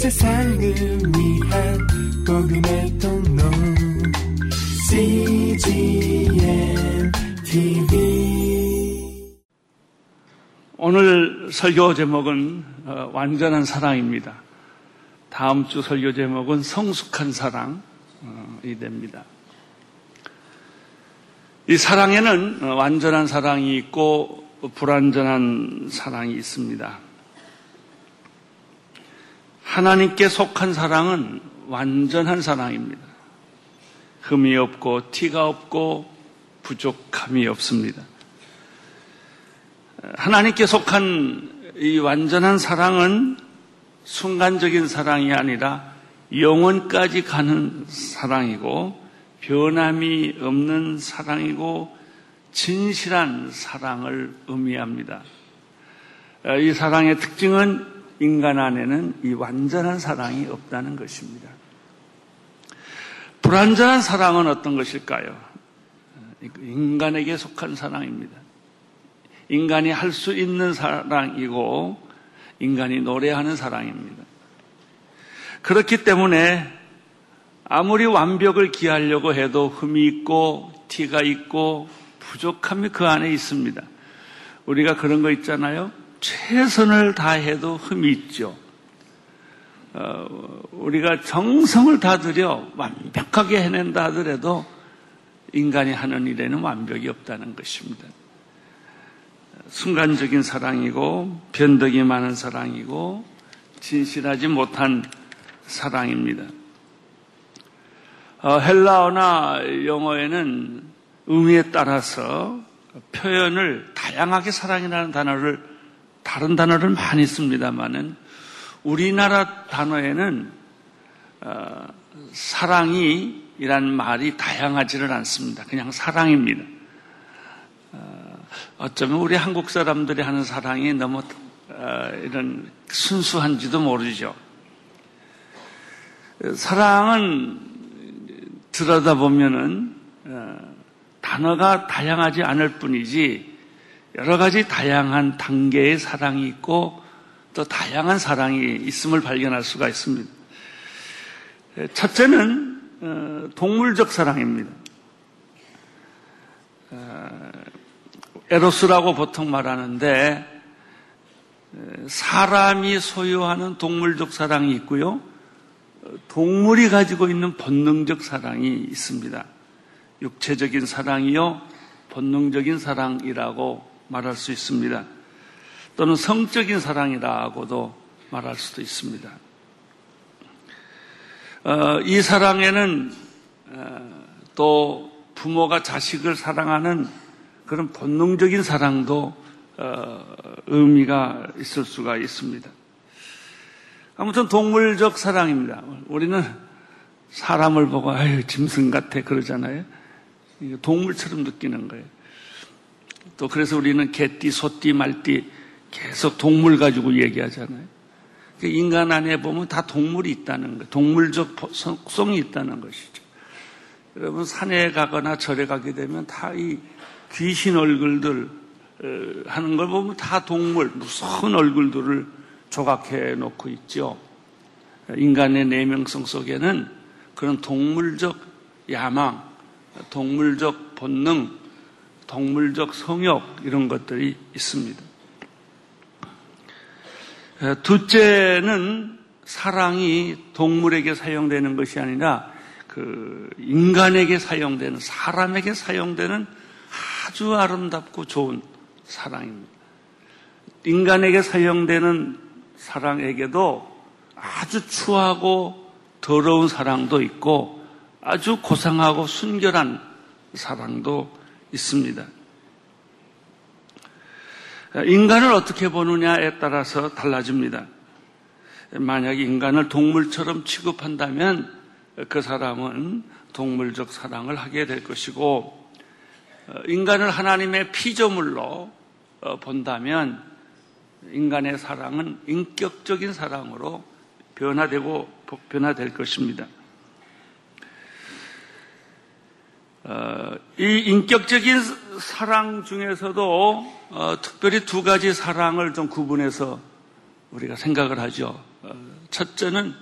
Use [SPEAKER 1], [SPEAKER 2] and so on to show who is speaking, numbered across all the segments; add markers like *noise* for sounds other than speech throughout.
[SPEAKER 1] 세상을 위한 복음의 통로 CGM TV
[SPEAKER 2] 오늘 설교 제목은 어, 완전한 사랑입니다. 다음 주 설교 제목은 성숙한 사랑이 됩니다. 이 사랑에는 어, 완전한 사랑이 있고 불완전한 사랑이 있습니다. 하나님께 속한 사랑은 완전한 사랑입니다. 흠이 없고 티가 없고 부족함이 없습니다. 하나님께 속한 이 완전한 사랑은 순간적인 사랑이 아니라 영원까지 가는 사랑이고 변함이 없는 사랑이고 진실한 사랑을 의미합니다. 이 사랑의 특징은 인간 안에는 이 완전한 사랑이 없다는 것입니다. 불완전한 사랑은 어떤 것일까요? 인간에게 속한 사랑입니다. 인간이 할 수 있는 사랑이고 인간이 노래하는 사랑입니다. 그렇기 때문에 아무리 완벽을 기하려고 해도 흠이 있고 티가 있고 부족함이 그 안에 있습니다. 우리가 그런 거 있잖아요. 최선을 다해도 흠이 있죠. 어, 우리가 정성을 다 들여 완벽하게 해낸다 하더라도 인간이 하는 일에는 완벽이 없다는 것입니다. 순간적인 사랑이고 변덕이 많은 사랑이고 진실하지 못한 사랑입니다. 어, 헬라어나 영어에는 의미에 따라서 표현을 다양하게 사랑이라는 단어를 다른 단어를 많이 씁니다만은 우리나라 단어에는 어, 사랑이란 말이 다양하지를 않습니다. 그냥 사랑입니다. 어, 어쩌면 우리 한국 사람들이 하는 사랑이 너무 어, 이런 순수한지도 모르죠. 사랑은 들여다보면은 어, 단어가 다양하지 않을 뿐이지 여러 가지 다양한 단계의 사랑이 있고 또 다양한 사랑이 있음을 발견할 수가 있습니다. 첫째는 어, 동물적 사랑입니다. 어, 에로스라고 보통 말하는데 사람이 소유하는 동물적 사랑이 있고요. 동물이 가지고 있는 본능적 사랑이 있습니다. 육체적인 사랑이요, 본능적인 사랑이라고 말할 수 있습니다. 또는 성적인 사랑이라고도 말할 수도 있습니다. 어, 이 사랑에는 어, 또 부모가 자식을 사랑하는 그런 본능적인 사랑도 어, 의미가 있을 수가 있습니다. 아무튼 동물적 사랑입니다. 우리는 사람을 보고 아유 짐승 같아 그러잖아요. 동물처럼 느끼는 거예요. 또 그래서 우리는 개띠, 소띠, 말띠 계속 동물 가지고 얘기하잖아요. 그 인간 안에 보면 다 동물이 있다는 거예요. 동물적 속성이 있다는 것이죠. 여러분 산에 가거나 절에 가게 되면 다 이 귀신 얼굴들 어, 하는 걸 보면 다 동물 무서운 얼굴들을 조각해 놓고 있죠. 인간의 내명성 속에는 그런 동물적 야망, 동물적 본능, 동물적 성욕 이런 것들이 있습니다. 둘째는 사랑이 동물에게 사용되는 것이 아니라 그 인간에게 사용되는 사람에게 사용되는 아주 아름답고 좋은 사랑입니다. 인간에게 사용되는 사랑에게도 아주 추하고 더러운 사랑도 있고 아주 고상하고 순결한 사랑도 있습니다. 인간을 어떻게 보느냐에 따라서 달라집니다. 만약 인간을 동물처럼 취급한다면 그 사람은 동물적 사랑을 하게 될 것이고 인간을 하나님의 피조물로 본다면 인간의 사랑은 인격적인 사랑으로 변화되고 변화될 것입니다. 어, 이 인격적인 사랑 중에서도 어, 특별히 두 가지 사랑을 좀 구분해서 우리가 생각을 하죠. 어, 첫째는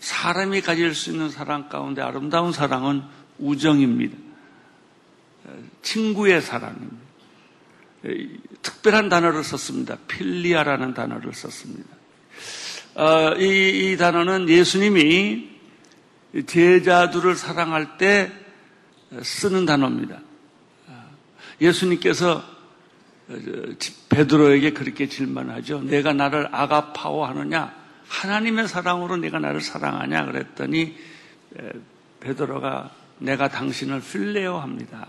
[SPEAKER 2] 사람이 가질 수 있는 사랑 가운데 아름다운 사랑은 우정입니다. 어, 친구의 사랑입니다. 특별한 단어를 썼습니다. 필리아라는 단어를 썼습니다. 어, 이, 이 단어는 예수님이 제자들을 사랑할 때 쓰는 단어입니다. 예수님께서 베드로에게 그렇게 질문하죠. 내가 나를 아가파워 하느냐? 하나님의 사랑으로 내가 나를 사랑하냐? 그랬더니 베드로가 내가 당신을 필레오 합니다.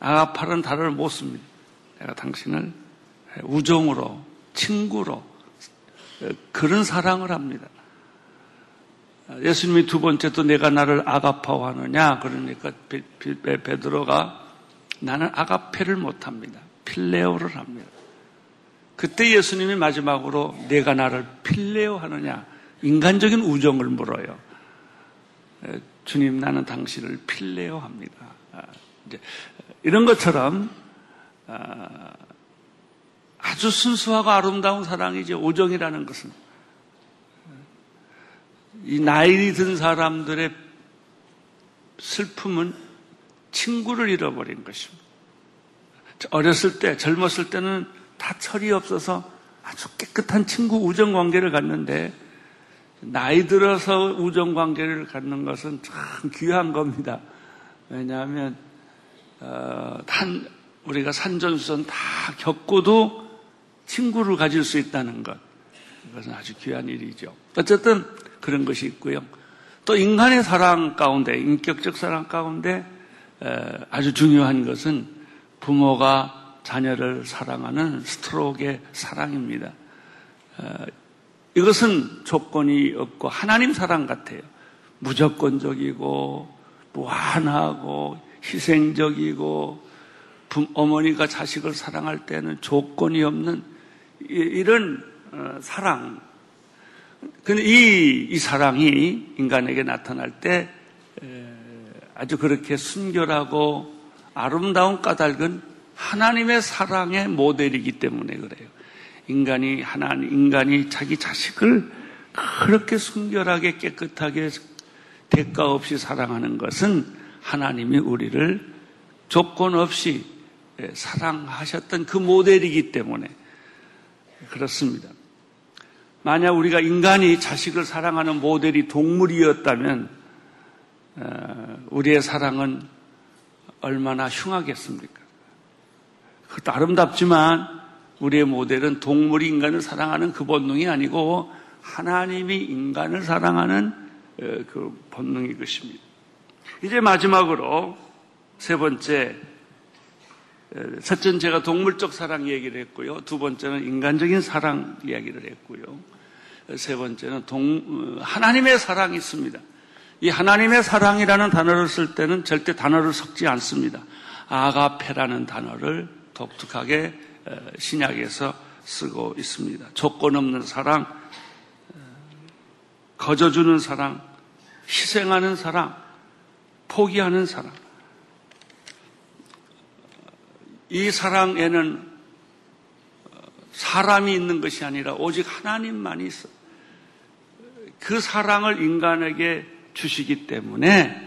[SPEAKER 2] 아가파는 단어를 못 씁니다. 내가 당신을 우정으로, 친구로, 그런 사랑을 합니다. 예수님이 두 번째 또 내가 나를 아가파워하느냐 그러니까 베드로가 나는 아가페를 못합니다. 필레오를 합니다. 그때 예수님이 마지막으로 내가 나를 필레오 하느냐 인간적인 우정을 물어요. 주님 나는 당신을 필레오 합니다. 아, 이런 것처럼 아, 아주 순수하고 아름다운 사랑이죠. 우정이라는 것은. 이 나이 든 사람들의 슬픔은 친구를 잃어버린 것입니다. 어렸을 때, 젊었을 때는 다 철이 없어서 아주 깨끗한 친구 우정 관계를 갖는데 나이 들어서 우정 관계를 갖는 것은 참 귀한 겁니다. 왜냐하면 어, 단 우리가 산전수전 다 겪고도 친구를 가질 수 있다는 것. 이것은 아주 귀한 일이죠. 어쨌든 그런 것이 있고요. 또 인간의 사랑 가운데, 인격적 사랑 가운데 아주 중요한 것은 부모가 자녀를 사랑하는 스트로크의 사랑입니다. 이것은 조건이 없고 하나님 사랑 같아요. 무조건적이고 무한하고 희생적이고 어머니가 자식을 사랑할 때는 조건이 없는 이런 어, 사랑. 근데 이, 이 사랑이 인간에게 나타날 때 아주 그렇게 순결하고 아름다운 까닭은 하나님의 사랑의 모델이기 때문에 그래요. 인간이 하나님, 인간이 자기 자식을 그렇게 순결하게 깨끗하게 대가 없이 사랑하는 것은 하나님이 우리를 조건 없이 사랑하셨던 그 모델이기 때문에 그렇습니다. 만약 우리가 인간이 자식을 사랑하는 모델이 동물이었다면 어, 우리의 사랑은 얼마나 흉하겠습니까? 그것도 아름답지만 우리의 모델은 동물이 인간을 사랑하는 그 본능이 아니고 하나님이 인간을 사랑하는 어, 그 본능이 것입니다. 이제 마지막으로 세 번째 첫째는 제가 동물적 사랑 얘기를 했고요. 두 번째는 인간적인 사랑 이야기를 했고요. 세 번째는 동, 하나님의 사랑이 있습니다. 이 하나님의 사랑이라는 단어를 쓸 때는 절대 단어를 섞지 않습니다. 아가페라는 단어를 독특하게 신약에서 쓰고 있습니다. 조건 없는 사랑, 거저주는 사랑, 희생하는 사랑, 포기하는 사랑. 이 사랑에는 사람이 있는 것이 아니라 오직 하나님만이 있어. 그 사랑을 인간에게 주시기 때문에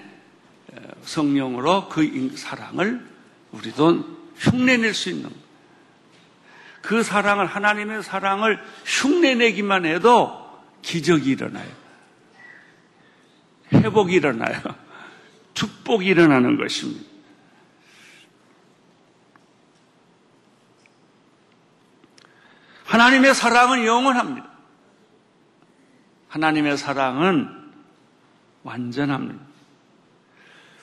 [SPEAKER 2] 성령으로 그 사랑을 우리도 흉내낼 수 있는 그 사랑을 하나님의 사랑을 흉내내기만 해도 기적이 일어나요. 회복이 일어나요. *laughs* 축복이 일어나는 것입니다. 하나님의 사랑은 영원합니다. 하나님의 사랑은 완전합니다.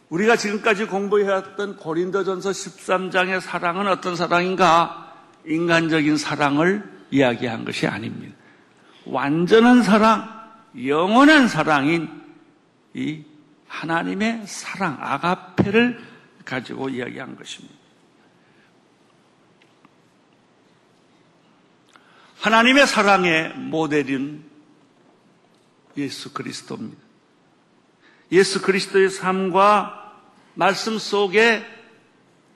[SPEAKER 2] 우리가 지금까지 공부해왔던 고린도전서 13장의 사랑은 어떤 사랑인가? 인간적인 사랑을 이야기한 것이 아닙니다. 완전한 사랑, 영원한 사랑인 이 하나님의 사랑, 아가페를 가지고 이야기한 것입니다. 하나님의 사랑의 모델인 예수 그리스도입니다. 예수 그리스도의 삶과 말씀 속에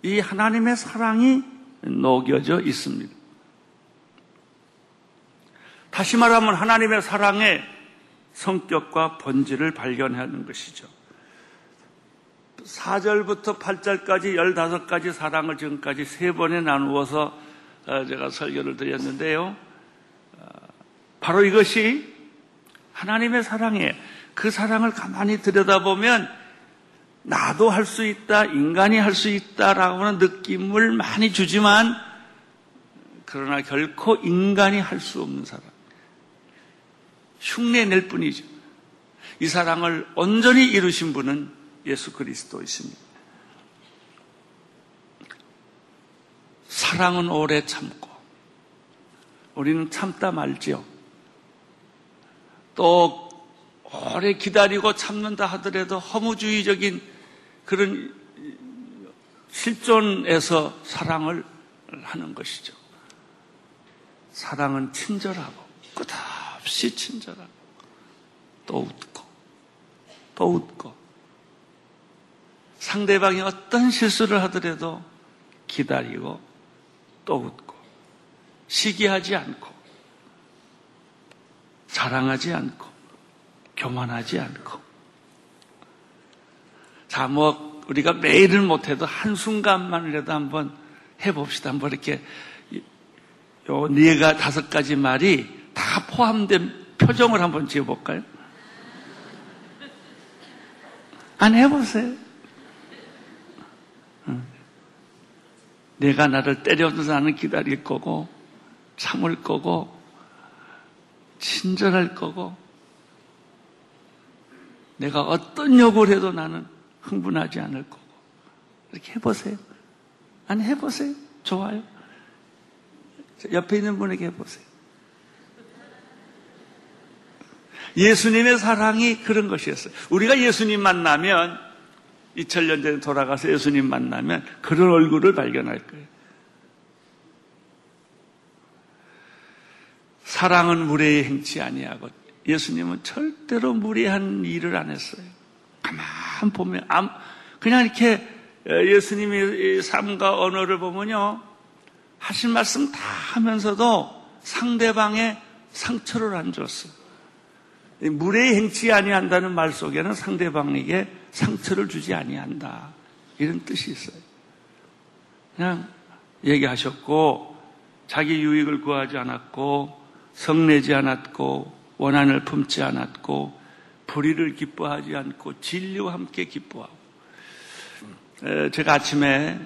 [SPEAKER 2] 이 하나님의 사랑이 녹여져 있습니다. 다시 말하면 하나님의 사랑의 성격과 본질을 발견하는 것이죠. 4절부터 8절까지 15가지 사랑을 지금까지 세 번에 나누어서 어, 제가 설교를 드렸는데요. 어, 바로 이것이 하나님의 사랑이에요. 그 사랑을 가만히 들여다보면 나도 할 수 있다, 인간이 할 수 있다라고 하는 느낌을 많이 주지만 그러나 결코 인간이 할 수 없는 사랑. 흉내 낼 뿐이죠. 이 사랑을 온전히 이루신 분은 예수 그리스도이십니다. 사랑은 오래 참고 우리는 참다 말지요. 또 오래 기다리고 참는다 하더라도 허무주의적인 그런 실존에서 사랑을 하는 것이죠. 사랑은 친절하고 끝없이 친절하고 또 웃고 또 웃고 상대방이 어떤 실수를 하더라도 기다리고 또 웃고 시기하지 않고 자랑하지 않고 교만하지 않고 자, 뭐 우리가 매일은 못해도 한순간만이라도 한번 해봅시다. 한번 이렇게 요 네가 다섯 가지 말이 다 포함된 표정을 한번 지어볼까요? 안 해보세요. 내가 나를 때려도 나는 기다릴 거고, 참을 거고, 친절할 거고, 내가 어떤 요구를 해도 나는 흥분하지 않을 거고. 이렇게 해보세요. 안 해보세요. 좋아요. 옆에 있는 분에게 해보세요. 예수님의 사랑이 그런 것이었어요. 우리가 예수님 만나면 2000년 전에 돌아가서 예수님 만나면 그런 얼굴을 발견할 거예요. 사랑은 무례히 행치 아니하고 예수님은 절대로 무례한 일을 안 했어요. 가만 보면 그냥 이렇게 예수님의 삶과 언어를 보면요 하신 말씀 다 하면서도 상대방의 상처를 안 줬어요. 무례히 행치 아니한다는 말 속에는 상대방에게 상처를 주지 아니한다. 이런 뜻이 있어요. 그냥 얘기하셨고 자기 유익을 구하지 않았고 성내지 않았고 원한을 품지 않았고 불의를 기뻐하지 않고 진리와 함께 기뻐하고 제가 아침에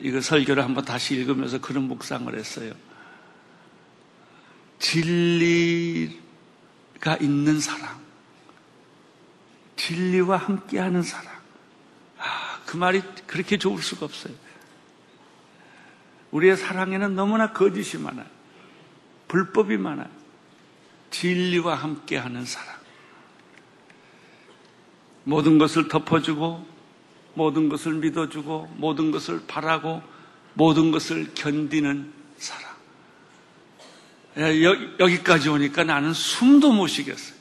[SPEAKER 2] 이거 설교를 한번 다시 읽으면서 그런 묵상을 했어요. 진리 가 있는 사랑. 진리와 함께하는 사랑. 아, 그 말이 그렇게 좋을 수가 없어요. 우리의 사랑에는 너무나 거짓이 많아요. 불법이 많아요. 진리와 함께하는 사랑. 모든 것을 덮어주고, 모든 것을 믿어주고, 모든 것을 바라고, 모든 것을 견디는 사랑. 예, 여기까지 오니까 나는 숨도 못 쉬겠어요.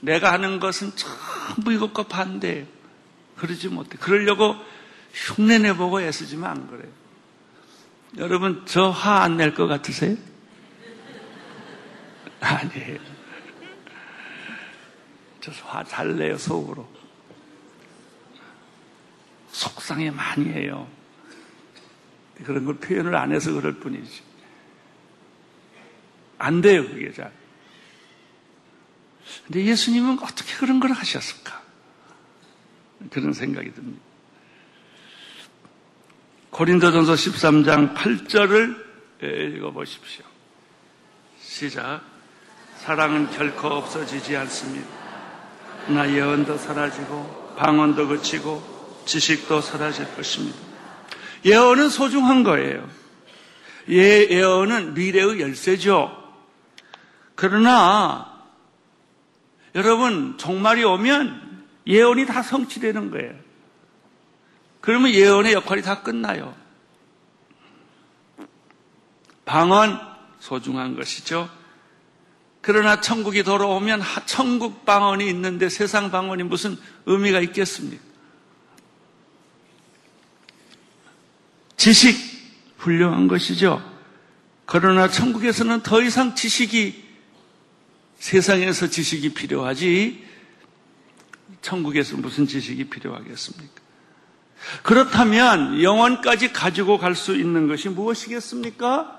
[SPEAKER 2] 내가 하는 것은 전부 이것과 반대예요. 그러지 못해. 그러려고 흉내내보고 애쓰지만 안 그래요. 여러분, 저 화 안 낼 것 같으세요? 아니에요. 저화잘 내요, 속으로. 속상해 많이 해요. 그런 걸 표현을 안 해서 그럴 뿐이지. 안 돼요, 그게 잘. 근데 예수님은 어떻게 그런 걸 하셨을까? 그런 생각이 듭니다. 고린도전서 13장 8절을 읽어보십시오. 시작. 사랑은 결코 없어지지 않습니다. 나 예언도 사라지고 방언도 그치고 지식도 사라질 것입니다. 예언은 소중한 거예요. 예, 예언은 미래의 열쇠죠. 그러나 여러분 종말이 오면 예언이 다 성취되는 거예요. 그러면 예언의 역할이 다 끝나요. 방언 소중한 것이죠. 그러나 천국이 돌아오면 천국 방언이 있는데 세상 방언이 무슨 의미가 있겠습니까? 지식 훌륭한 것이죠. 그러나 천국에서는 더 이상 지식이 세상에서 지식이 필요하지 천국에서 무슨 지식이 필요하겠습니까? 그렇다면 영원까지 가지고 갈 수 있는 것이 무엇이겠습니까?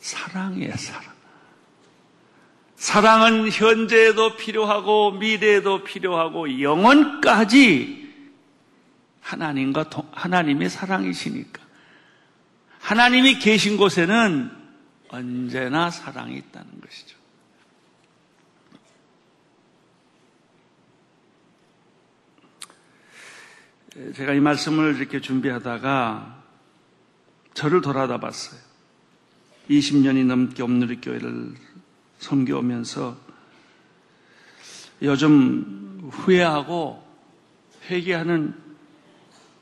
[SPEAKER 2] 사랑이에요, 사랑. 사랑은 현재에도 필요하고 미래에도 필요하고 영원까지 하나님과 동, 하나님의 사랑이시니까. 하나님이 계신 곳에는 언제나 사랑이 있다는 것이죠. 제가 이 말씀을 이렇게 준비하다가 저를 돌아다 봤어요. 20년이 넘게 옴누리 교회를 섬겨오면서 요즘 후회하고 회개하는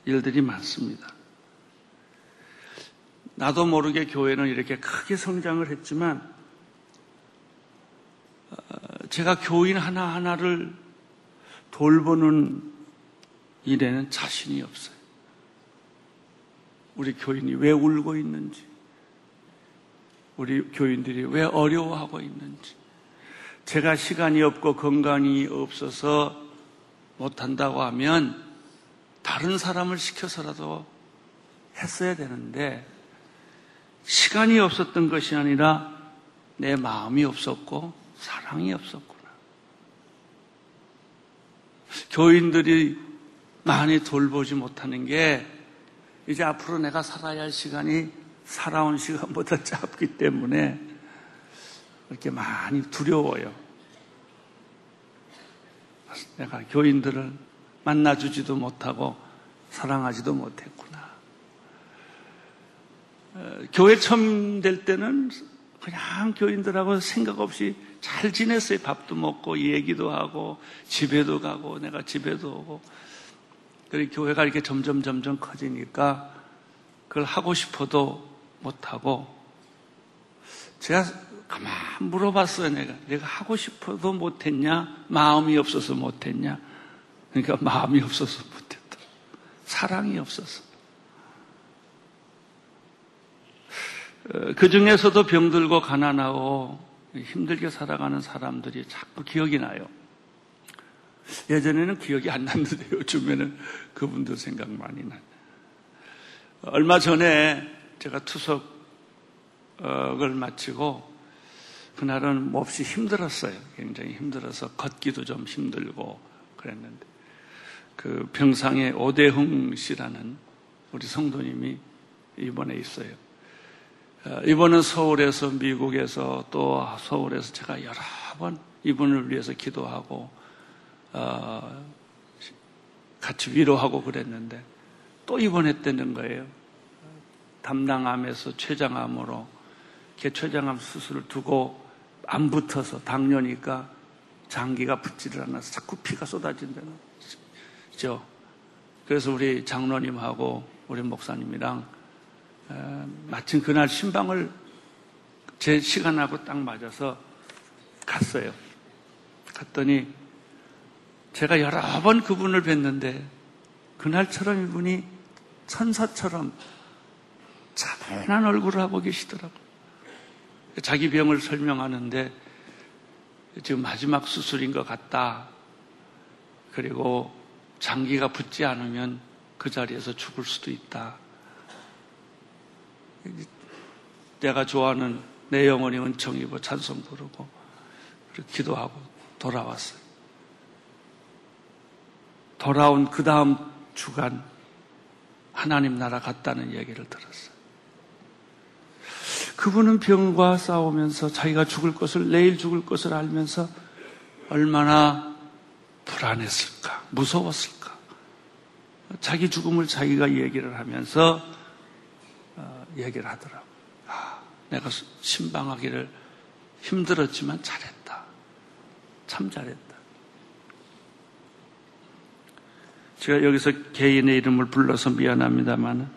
[SPEAKER 2] 일들이 많습니다. 나도 모르게 교회는 이렇게 크게 성장을 했지만 어, 제가 교인 하나하나를 돌보는 일에는 자신이 없어요. 우리 교인이 왜 울고 있는지, 우리 교인들이 왜 어려워하고 있는지, 제가 시간이 없고 건강이 없어서 못한다고 하면 다른 사람을 시켜서라도 했어야 되는데 시간이 없었던 것이 아니라 내 마음이 없었고 사랑이 없었구나. 교인들이 많이 돌보지 못하는 게 이제 앞으로 내가 살아야 할 시간이 살아온 시간보다 *laughs* 짧기 때문에 이렇게 많이 두려워요. 내가 교인들을 만나주지도 못하고 사랑하지도 못했구나. 어, 교회 처음 될 때는 그냥 교인들하고 생각 없이 잘 지냈어요. 밥도 먹고 얘기도 하고 집에도 가고 내가 집에도 오고 그리고 교회가 이렇게 점점 점점 커지니까 그걸 하고 싶어도 못하고 제가 가만 물어봤어요. 내가 내가 하고 싶어도 못했냐? 마음이 없어서 못했냐? 그러니까 마음이 없어서 못했다. 사랑이 없어서. 어, 그 중에서도 병들고 가난하고 힘들게 살아가는 사람들이 자꾸 기억이 나요. 예전에는 기억이 안 났는데 요즘에는 그분들 생각 많이 나요. 얼마 전에 제가 투석을 마치고 그날은 몹시 힘들었어요. 굉장히 힘들어서 걷기도 좀 힘들고 그랬는데 그 평상에 오대흥 씨라는 우리 성도님이 이번에 있어요. 어, 이번은 서울에서 미국에서 또 서울에서 제가 여러 번 이분을 위해서 기도하고 어, 같이 위로하고 그랬는데 또 입원했다는 거예요. 담낭암에서 췌장암으로 개췌장암 수술을 두고 안 붙어서 당뇨니까 장기가 붙지를 않아서 자꾸 피가 쏟아진다는 거죠. 그래서 우리 장로님하고 우리 목사님이랑 어, 마침 그날 신방을 제 시간하고 딱 맞아서 갔어요. 갔더니 제가 여러 번 그분을 뵀는데 그날처럼 이분이 천사처럼 차분한 얼굴을 하고 계시더라고요. 자기 병을 설명하는데 지금 마지막 수술인 것 같다. 그리고 장기가 붙지 않으면 그 자리에서 죽을 수도 있다. 내가 좋아하는 내 영혼이 은총 입어 찬송 부르고 기도하고 돌아왔어요. 돌아온 그 다음 주간 하나님 나라 갔다는 얘기를 들었어요. 그분은 병과 싸우면서 자기가 죽을 것을, 내일 죽을 것을 알면서 얼마나 불안했을까, 무서웠을까. 자기 죽음을 자기가 얘기를 하면서 어, 얘기를 하더라고. 아, 내가 신방하기를 힘들었지만 잘했다. 참 잘했다. 제가 여기서 개인의 이름을 불러서 미안합니다만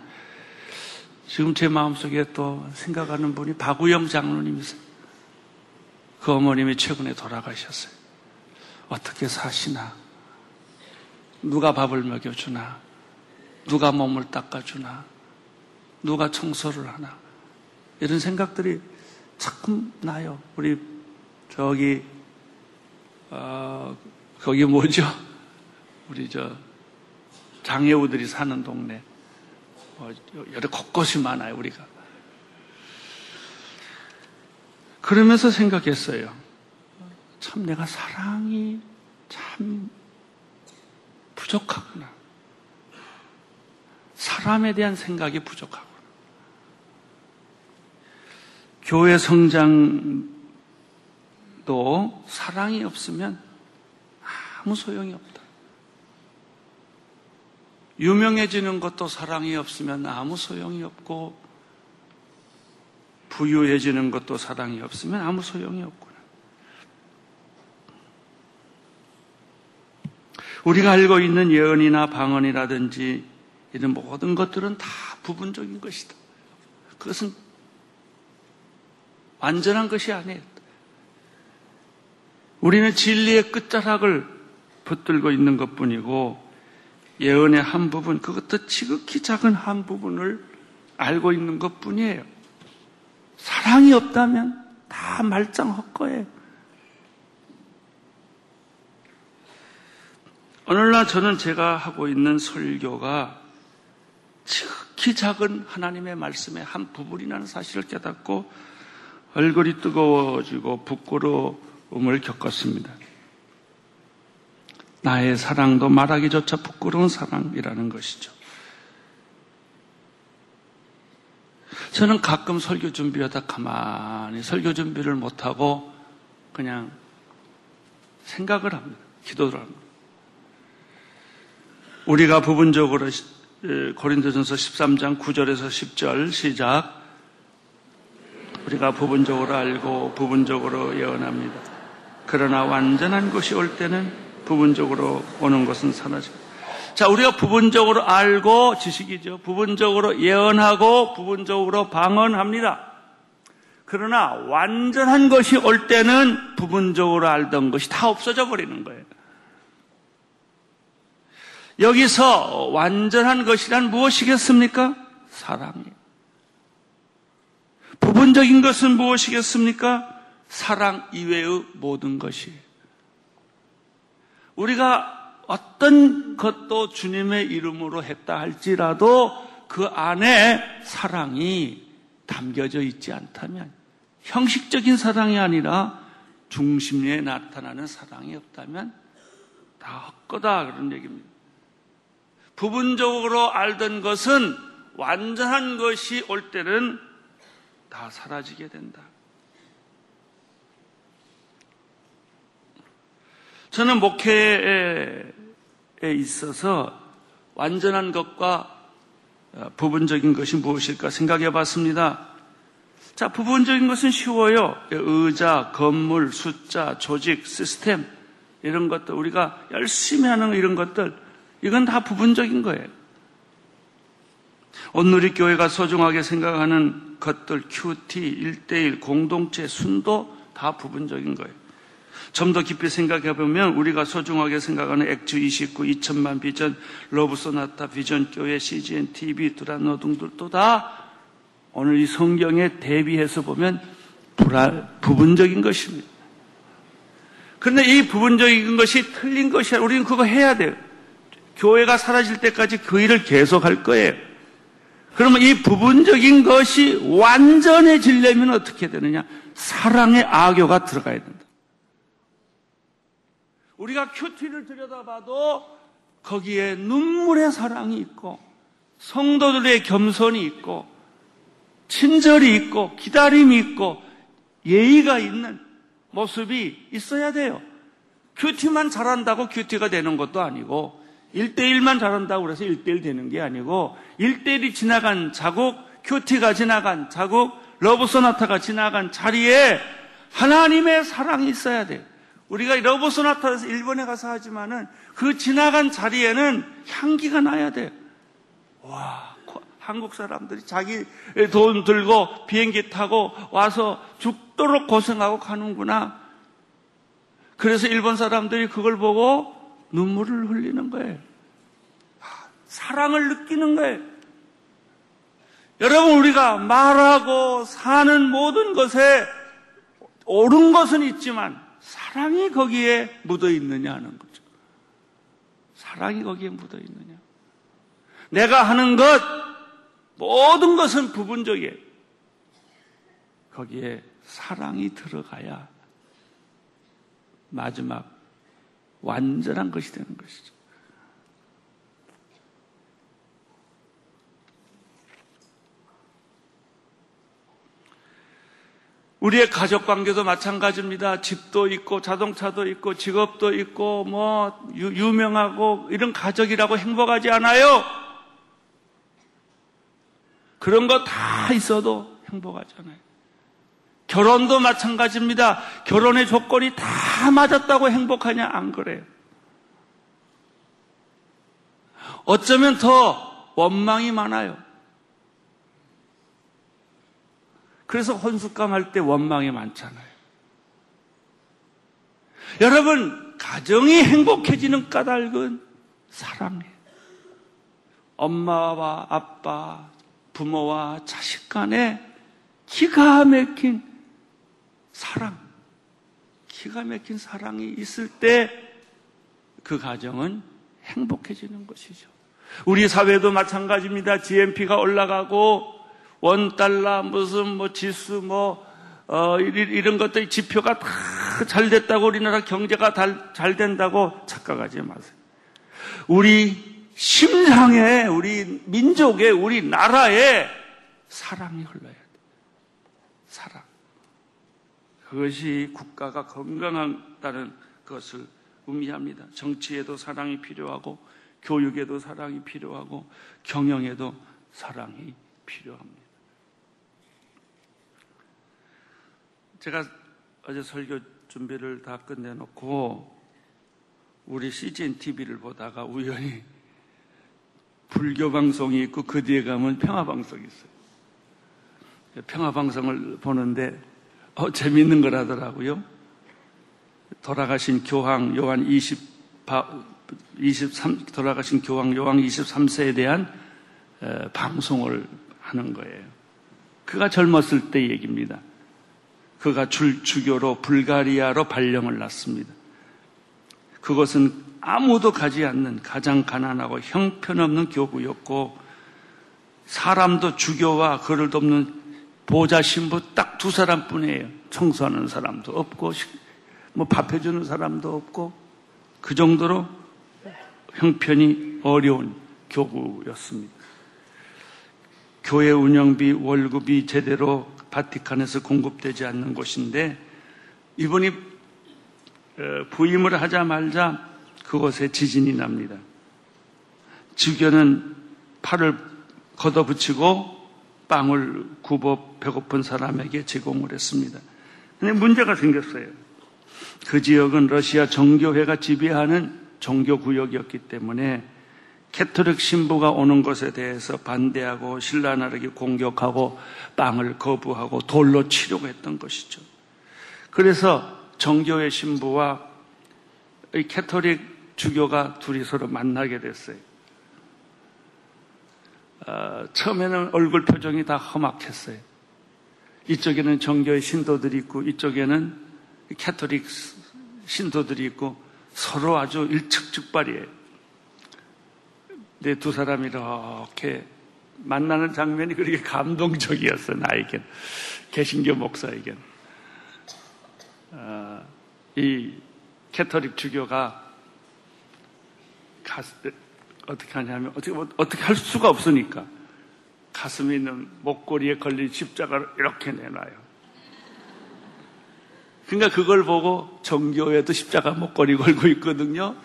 [SPEAKER 2] 지금 제 마음속에 또 생각하는 분이 박우영 장로님이세요. 그 어머님이 최근에 돌아가셨어요. 어떻게 사시나? 누가 밥을 먹여주나? 누가 몸을 닦아주나? 누가 청소를 하나? 이런 생각들이 자꾸 나요. 우리 저기 어, 거기 뭐죠? 우리 저 장애우들이 사는 동네 뭐 여러 곳곳이 많아요 우리가. 그러면서 생각했어요. 참 내가 사랑이 참 부족하구나. 사람에 대한 생각이 부족하구나. 교회 성장도 사랑이 없으면 아무 소용이 없다. 유명해지는 것도 사랑이 없으면 아무 소용이 없고 부유해지는 것도 사랑이 없으면 아무 소용이 없구나. 우리가 알고 있는 예언이나 방언이라든지 이런 모든 것들은 다 부분적인 것이다. 그것은 완전한 것이 아니에요. 우리는 진리의 끝자락을 붙들고 있는 것 뿐이고 예언의 한 부분, 그것도 지극히 작은 한 부분을 알고 있는 것 뿐이에요. 사랑이 없다면 다 말짱 헛거예요. 오늘날 저는 제가 하고 있는 설교가 지극히 작은 하나님의 말씀의 한 부분이라는 사실을 깨닫고 얼굴이 뜨거워지고 부끄러움을 겪었습니다. 나의 사랑도 말하기조차 부끄러운 사랑이라는 것이죠. 저는 가끔 설교 준비하다 가만히 설교 준비를 못하고 그냥 생각을 합니다. 기도를 합니다. 우리가 부분적으로 고린도전서 13장 9절에서 10절 시작 우리가 부분적으로 알고 부분적으로 예언합니다. 그러나 완전한 것이 올 때는 부분적으로 오는 것은 사라집니다. 자, 우리가 부분적으로 알고 지식이죠. 부분적으로 예언하고 부분적으로 방언합니다. 그러나 완전한 것이 올 때는 부분적으로 알던 것이 다 없어져 버리는 거예요. 여기서 완전한 것이란 무엇이겠습니까? 사랑이에요. 부분적인 것은 무엇이겠습니까? 사랑 이외의 모든 것이에요. 우리가 어떤 것도 주님의 이름으로 했다 할지라도 그 안에 사랑이 담겨져 있지 않다면 형식적인 사랑이 아니라 중심에 나타나는 사랑이 없다면 다 헛거다 그런 얘기입니다. 부분적으로 알던 것은 완전한 것이 올 때는 다 사라지게 된다. 저는 목회에 있어서 완전한 것과 어, 부분적인 것이 무엇일까 생각해 봤습니다. 자, 부분적인 것은 쉬워요. 의자, 건물, 숫자, 조직, 시스템, 이런 것들, 우리가 열심히 하는 이런 것들, 이건 다 부분적인 거예요. 오늘 교회가 소중하게 생각하는 것들, 큐티, 일대일, 공동체, 순도 다 부분적인 거예요. 좀 더 깊이 생각해 보면 우리가 소중하게 생각하는 Acts 29, 2천만 비전, Love Sonata, 비전 교회, CGN, TV, 두란노 등들도 다 오늘 이 성경에 대비해서 보면 불화, 부분적인 것입니다. 그런데 이 부분적인 것이 틀린 것이 아니라 우리는 그거 해야 돼요. 교회가 사라질 때까지 그 일을 계속할 거예요. 그러면 이 부분적인 것이 완전해지려면 어떻게 되느냐? 사랑의 악교가 들어가야 된다. 우리가 큐티를 들여다봐도 거기에 눈물의 사랑이 있고 성도들의 겸손이 있고 친절이 있고 기다림이 있고 예의가 있는 모습이 있어야 돼요. 큐티만 잘한다고 큐티가 되는 것도 아니고 1대1만 잘한다고 그래서 1대1 되는 게 아니고 1대1이 지나간 자국, 큐티가 지나간 자국, 러브소나타가 지나간 자리에 하나님의 사랑이 있어야 돼요. 우리가 러브소나타에서 일본에 가서 하지만은 그 지나간 자리에는 향기가 나야 돼요. 와, 한국 사람들이 자기 돈 들고 비행기 타고 와서 죽도록 고생하고 가는구나. 그래서 일본 사람들이 그걸 보고 눈물을 흘리는 거예요. 사랑을 느끼는 거예요. 여러분, 우리가 말하고 사는 모든 것에 옳은 것은 있지만 사랑이 거기에 묻어 있느냐 하는 거죠. 사랑이 거기에 묻어 있느냐. 내가 하는 것, 모든 것은 부분적이에요. 거기에 사랑이 들어가야 마지막 완전한 것이 되는 것이죠. 우리의 가족 관계도 마찬가지입니다. 집도 있고 자동차도 있고 직업도 있고 뭐 유, 명하고 이런 가족이라고 행복하지 않아요. 그런 거 다 있어도 행복하지 않아요. 결혼도 마찬가지입니다. 결혼의 조건이 다 맞았다고 행복하냐? 안 그래요. 어쩌면 더 원망이 많아요. 그래서 혼숙감 할 때 원망이 많잖아요. 여러분, 가정이 행복해지는 까닭은 사랑이에요. 엄마와 아빠, 부모와 자식 간에 기가 막힌 사랑, 기가 막힌 사랑이 있을 때 그 가정은 행복해지는 것이죠. 우리 사회도 마찬가지입니다. GNP가 올라가고 원달러 무슨 뭐 지수 뭐 어, 이런 것들 지표가 다 잘 됐다고 우리나라 경제가 잘 된다고 착각하지 마세요. 우리 심상에 우리 민족에 우리 나라에 사랑이 흘러야 돼. 사랑. 그것이 국가가 건강하다는 것을 의미합니다. 정치에도 사랑이 필요하고 교육에도 사랑이 필요하고 경영에도 사랑이 필요합니다. 제가 어제 설교 준비를 다 끝내놓고 우리 CGN TV를 보다가 우연히 불교 방송이 있고 그 뒤에 가면 평화 방송이 있어요. 평화 방송을 보는데 어, 재밌는 거라더라고요. 돌아가신 교황 요한 20, 23 돌아가신 교황 요한 23세에 대한 에, 방송을 하는 거예요. 그가 젊었을 때 얘기입니다. 그가 줄 주교로 불가리아로 발령을 났습니다. 그것은 아무도 가지 않는 가장 가난하고 형편없는 교구였고 사람도 주교와 그를 돕는 보좌 신부 딱 두 사람뿐이에요. 청소하는 사람도 없고 뭐 밥 해주는 사람도 없고 그 정도로 형편이 어려운 교구였습니다. 교회 운영비, 월급이 제대로 바티칸에서 공급되지 않는 곳인데 이분이 어, 부임을 하자말자 그곳에 지진이 납니다. 주교는 팔을 걷어붙이고 빵을 굽어 배고픈 사람에게 제공을 했습니다. 근데 문제가 생겼어요. 그 지역은 러시아 정교회가 지배하는 종교 구역이었기 때문에 가톨릭 신부가 오는 것에 대해서 반대하고 신랄하게 공격하고 빵을 거부하고 돌로 치려고 했던 것이죠. 그래서 정교회 신부와 이 가톨릭 주교가 둘이 서로 만나게 됐어요. 어, 처음에는 얼굴 표정이 다 험악했어요. 이쪽에는 정교회 신도들이 있고 이쪽에는 가톨릭 신도들이 있고 서로 아주 일측즉발이에요. 근두 사람이 이렇게 만나는 장면이 그렇게 감동적이었어, 나에겐. 개신교 목사에겐. 어, 이 캐터릭 주교가 가스, 어떻게 하냐면, 어떻게, 어떻게 할 수가 없으니까 가슴에 있는 목걸이에 걸린 십자가를 이렇게 내놔요. 그러니까 그걸 보고 정교회도 십자가 목걸이 걸고 있거든요.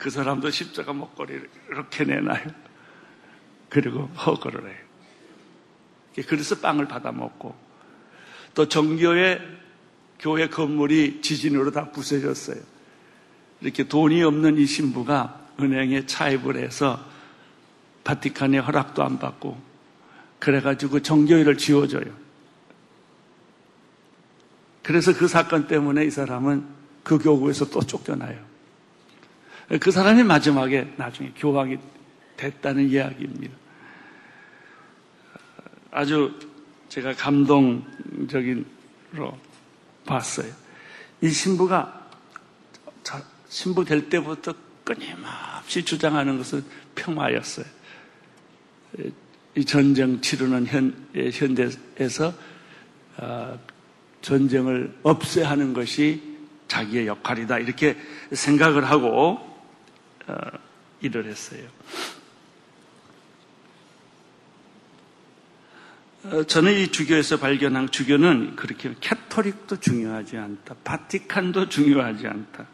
[SPEAKER 2] 그 사람도 십자가 목걸이를 이렇게 내놔요. 그리고 허거를 해요. 그래서 빵을 받아 먹고 또 정교회 교회 건물이 지진으로 다 부서졌어요. 이렇게 돈이 없는 이 신부가 은행에 차입을 해서 바티칸의 허락도 안 받고 그래가지고 정교회를 지워줘요. 그래서 그 사건 때문에 이 사람은 그 교구에서 또 쫓겨나요. 그 사람이 마지막에 나중에 교황이 됐다는 이야기입니다. 아주 제가 감동적인로 봤어요. 이 신부가 신부 될 때부터 끊임없이 주장하는 것은 평화였어요. 이 전쟁 치르는 현, 예, 현대에서 어, 전쟁을 없애야 하는 것이 자기의 역할이다 이렇게 생각을 하고 어, 일을 했어요. 어, 저는 이 주교에서 발견한 주교는 그렇게 캐토릭도 중요하지 않다. 바티칸도 중요하지 않다.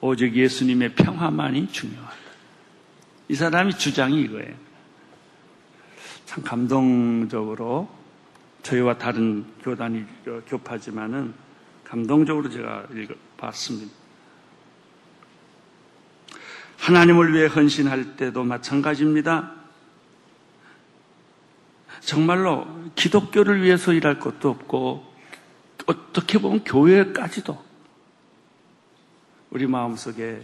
[SPEAKER 2] 오직 예수님의 평화만이 중요하다. 이 사람이 주장이 이거예요. 참 감동적으로 저희와 다른 교단이 교파지만은 감동적으로 제가 읽어봤습니다. 하나님을 위해 헌신할 때도 마찬가지입니다. 정말로 기독교를 위해서 일할 것도 없고 어떻게 보면 교회까지도 우리 마음속에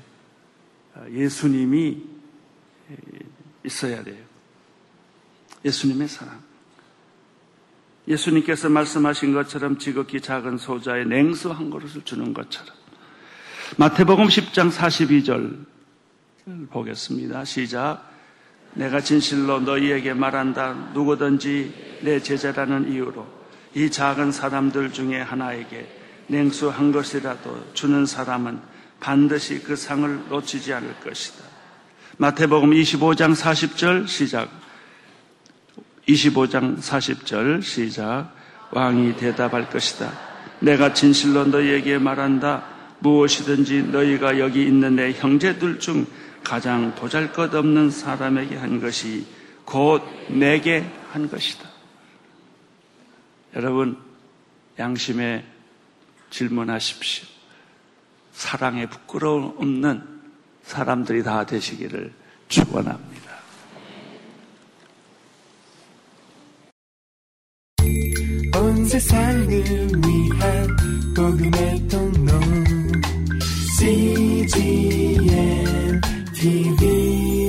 [SPEAKER 2] 예수님이 있어야 돼요. 예수님의 사랑. 예수님께서 말씀하신 것처럼 지극히 작은 소자의 냉수 한 그릇을 주는 것처럼 마태복음 10장 42절 보겠습니다. 시작. 내가 진실로 너희에게 말한다. 누구든지 내 제자라는 이유로 이 작은 사람들 중에 하나에게 냉수 한 것이라도 주는 사람은 반드시 그 상을 놓치지 않을 것이다. 마태복음 25장 40절 시작. 25장 40절 시작. 왕이 대답할 것이다. 내가 진실로 너희에게 말한다. 무엇이든지 너희가 여기 있는 내 형제들 중 가장 보잘 것 없는 사람에게 한 것이 곧 내게 한 것이다. 여러분, 양심에 질문하십시오. 사랑에 부끄러움 없는 사람들이 다 되시기를 축원합니다.
[SPEAKER 1] 온 세상을 위한 복음의 통로 CGM TV.